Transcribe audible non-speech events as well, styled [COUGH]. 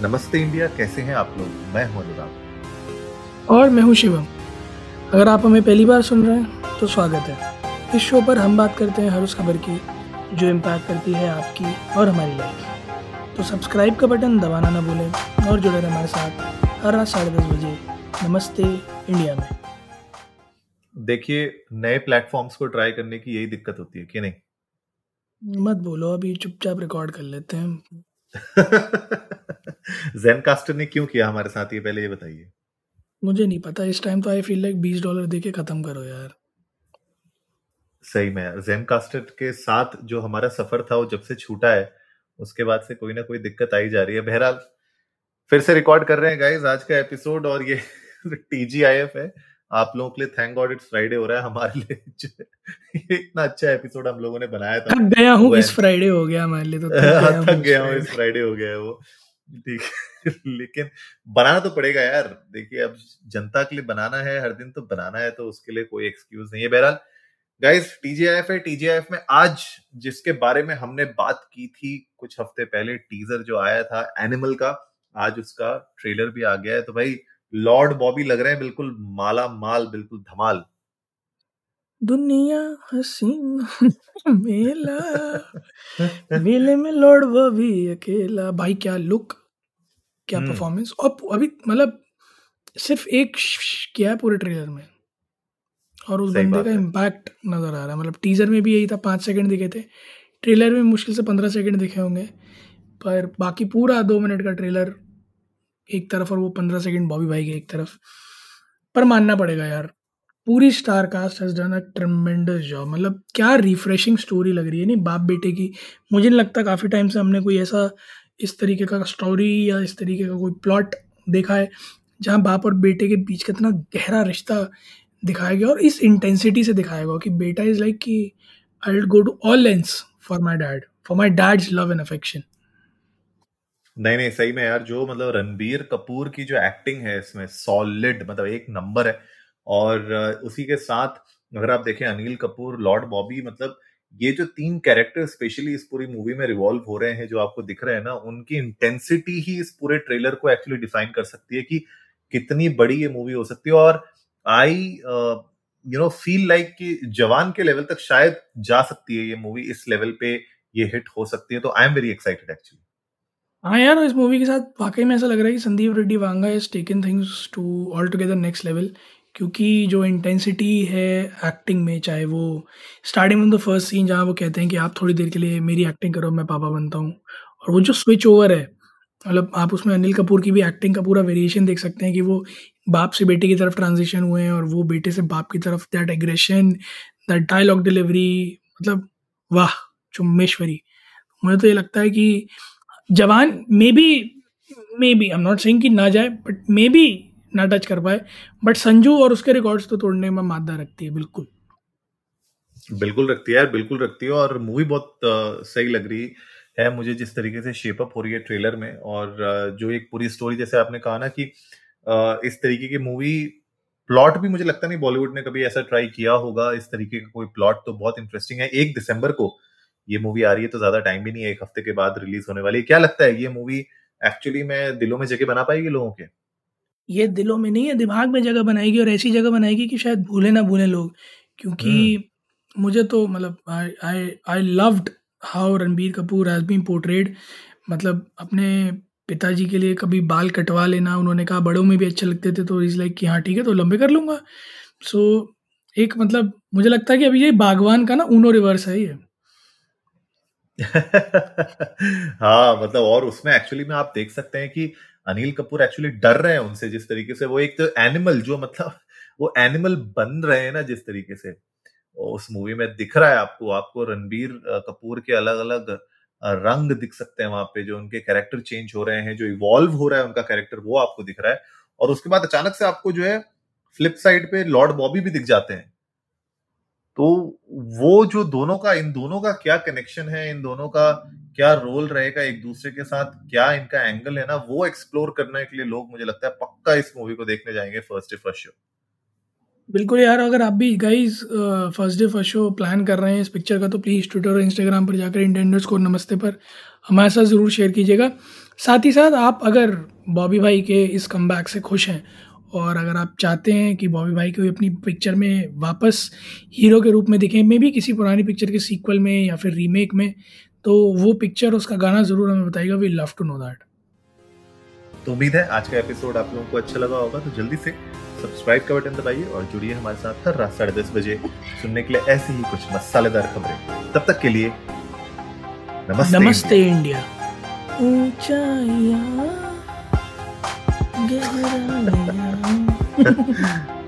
नमस्ते इंडिया कैसे हैं आप लोग? मैं हूँ अनुराग। और मैं हूँ शिवम। अगर आप हमें पहली बार सुन रहे हैं तो स्वागत है। इस शो पर हम बात करते हैं हर उस खबर की जो इम्पैक्ट करती है आपकी और हमारी लाइफ तो सब्सक्राइब का बटन दबाना ना भूलें और जुड़े रहें हमारे साथ हर रात साढ़े दस बजे नमस्ते इंडिया में। देखिए नए प्लेटफॉर्म्स को ट्राई करने की यही दिक्कत होती है कि नहीं? मत बोलो अभी चुपचाप रिकॉर्ड कर लेते हैं। जेनकास्टर ने क्यों किया हमारे साथ? ये पहले ये बताइए। मुझे नहीं पता इस टाइम तो आई फील लाइक बीस डॉलर दे के खत्म करो यार। सही में यार जेनकास्टर के साथ जो हमारा सफ़र था वो जब से छूटा है उसके बाद से कोई ना कोई दिक्कत आई जा रही है। बहरहाल फिर से रिकॉर्ड कर रहे हैं गाइज़ आज का एपिसोड और ये [LAUGHS] टीजीआईएफ है। आप लोगों के लिए थैंक गॉड इट्स फ्राइडे हो रहा है हमारे लिए [LAUGHS] इतना अच्छा एपिसोड हम लोगों ने बनाया था। थक गया हूँ इस फ्राइडे हो गया हमारे लिए तो [LAUGHS] थक गया हूँ इस फ्राइडे हो गया है वो। ठीक [LAUGHS] लेकिन बनाना तो पड़ेगा यार। देखिए अब जनता के लिए बनाना है हर दिन तो बनाना है तो उसके लिए कोई एक्सक्यूज नहीं है। बहरहाल गाइस टीजीआईएफ है टीजीआईएफ में आज जिसके बारे में हमने बात की थी कुछ हफ़्ते पहले टीजर जो आया था एनिमल का आज उसका ट्रेलर भी आ गया है। तो भाई लॉर्ड बॉबी लग रहे हैं बिल्कुल माला माल बिल्कुल धमाल। दुनिया हसीन मेला। मेले में लॉर्ड बॉबी अकेला। भाई क्या लुक क्या हम्म। परफॉर्मेंस और अभी मतलब सिर्फ़ एक किया है पूरे ट्रेलर में। और उस बंदे का इम्पैक्ट नज़र आ रहा है। मतलब टीजर में भी यही था पाँच सेकंड दिखे थे। ट्रेलर में मुश्किल से पंद्रह सेकंड दिखे होंगे। पर बाकी पूरा दो मिनट का ट्रेलर एक तरफ़ और वो पंद्रह सेकंड बॉबी भाई के एक तरफ़। पर मानना पड़ेगा यार, पूरी star cast has done a tremendous job मतलब क्या रिफ्रेशिंग स्टोरी लग रही है, नहीं, बाप बेटे की। मुझे नहीं लगता काफ़ी टाइम से हमने कोई ऐसा इस तरीके का स्टोरी या इस तरीके का कोई प्लॉट देखा है, जहाँ बाप और बेटे के बीच का इतना गहरा रिश्ता दिखाया गया और इस इंटेंसिटी से दिखाया गया कि बेटा इज़ लाइक कि I go to all lengths for my dad for my dad's love and affection नहीं नहीं, सही में यार, जो मतलब रणबीर कपूर की जो एक्टिंग है इसमें सॉलिड मतलब एक नंबर है। और उसी के साथ अगर आप देखें अनिल कपूर, लॉर्ड बॉबी मतलब ये जो तीन कैरेक्टर स्पेशली इस पूरी मूवी में रिवॉल्व हो रहे हैं, जो आपको दिख रहे हैं ना, उनकी इंटेंसिटी ही इस पूरे ट्रेलर को एक्चुअली डिफाइन कर सकती है कि कितनी बड़ी ये मूवी हो सकती है। और I you know feel like कि जवान के लेवल तक शायद जा सकती है ये मूवी इस लेवल पे ये हिट हो सकती है तो I am very excited actually हाँ यार, इस मूवी के साथ वाकई में ऐसा लग रहा है कि Sandeep Reddy Vanga is taken things to altogether next level क्योंकि जो इंटेंसिटी है एक्टिंग में, चाहे वो स्टार्टिंग में द फ़र्स्ट सीन जहाँ वो कहते हैं कि आप थोड़ी देर के लिए मेरी एक्टिंग करो, मैं पापा बनता हूँ। और वो जो स्विच ओवर है मतलब आप उसमें अनिल कपूर की भी एक्टिंग का पूरा वेरिएशन देख सकते हैं कि वो बाप से बेटे की तरफ़ ट्रांजिशन हुए हैं और वो बेटे से बाप की तरफ़ that aggression that dialogue delivery मतलब वाह, चुम्मेश्वरी। मुझे तो ये लगता है कि Jawan maybe maybe I am not saying कि ना जाए बट मे बी ना टच कर पाए बट संजू और उसके रिकॉर्ड्स तो तोड़ने में मादा रखती है, बिल्कुल। बिल्कुल रखती है यार, बिल्कुल रखती है और मूवी बहुत सही लग रही है मुझे जिस तरीके से शेप अप हो रही है ट्रेलर में और जो एक पूरी स्टोरी जैसे आपने कहा ना कि इस तरीके की मूवी प्लॉट भी मुझे लगता नहीं बॉलीवुड ने कभी ऐसा ट्राई किया होगा, इस तरीके का कोई प्लॉट तो बहुत इंटरेस्टिंग है। एक दिसंबर को ये मूवी आ रही है तो ज़्यादा टाइम भी नहीं है एक हफ़्ते के बाद रिलीज़ होने वाली है। क्या लगता है ये मूवी एक्चुअली में दिलों में जगह बना पाएगी लोगों के? ये दिलों में नहीं है दिमाग में जगह बनाएगी और ऐसी जगह बनाएगी कि शायद भूले ना भूले लोग क्योंकि हम्म। मुझे तो मतलब I I I loved how Ranbir Kapoor has been portrayed मतलब अपने पिताजी के लिए कभी बाल कटवा लेना उन्होंने कहा बड़ों में भी अच्छे लगते थे तो इज़ लाइक कि हाँ ठीक है तो लंबे कर लूँगा। सो so, एक मतलब मुझे लगता है कि अभी ये बागवान का ना ऊनो रिवर्स है ये। [LAUGHS] हाँ मतलब और उसमें एक्चुअली में आप देख सकते हैं कि अनिल कपूर एक्चुअली डर रहे हैं उनसे जिस तरीके से वो एक तो एनिमल जो मतलब [LAUGHS] वो एनिमल बन रहे हैं ना जिस तरीके से। उस मूवी में दिख रहा है आपको आपको रणबीर कपूर के अलग अलग रंग दिख सकते हैं वहाँ पे, जो उनके कैरेक्टर चेंज हो रहे हैं, जो इवॉल्व हो रहा है उनका कैरेक्टर वो आपको दिख रहा है। और उसके बाद अचानक से आपको जो है फ्लिप साइड पे लॉर्ड बॉबी भी दिख जाते हैं। तो वो जो दोनों का, इन दोनों का क्या कनेक्शन है, इन दोनों का क्या रोल रहेगा एक दूसरे के साथ, क्या इनका एंगल है ना, वो एक्सप्लोर करने के लिए लोग, मुझे लगता है, पक्का इस मूवी को देखने जाएँगे फ़र्स्ट डे फ़र्स्ट शो बिल्कुल यार, अगर आप भी guys first day first show plan कर रहे हैं इस पिक्चर का तो प्लीज़ ट्विटर और इंस्टाग्राम पर जाकर इंडियन को नमस्ते पर हमारे साथ ज़रूर शेयर कीजिएगा। साथ ही साथ आप अगर बॉबी भाई के इस कम से खुश हैं और अगर आप चाहते हैं कि बॉबी भाई को अपनी पिक्चर में वापस हीरो के रूप में दिखें मे भी किसी पुरानी पिक्चर के सीक्वल में या फिर रीमेक में तो वो पिक्चर उसका गाना ज़रूर हमें बताएगा we love to know that तो उम्मीद है आज का एपिसोड आप लोगों को अच्छा लगा होगा तो जल्दी से सब्सक्राइब का बटन दबाइए और जुड़िए हमारे साथ हर रात साढ़े दस बजे सुनने के लिए ऐसी ही कुछ मसालेदार खबरें। तब तक के लिए नमस्ते, नमस्ते इंडिया। ऊंचाइया। gara-gara. [LAUGHS]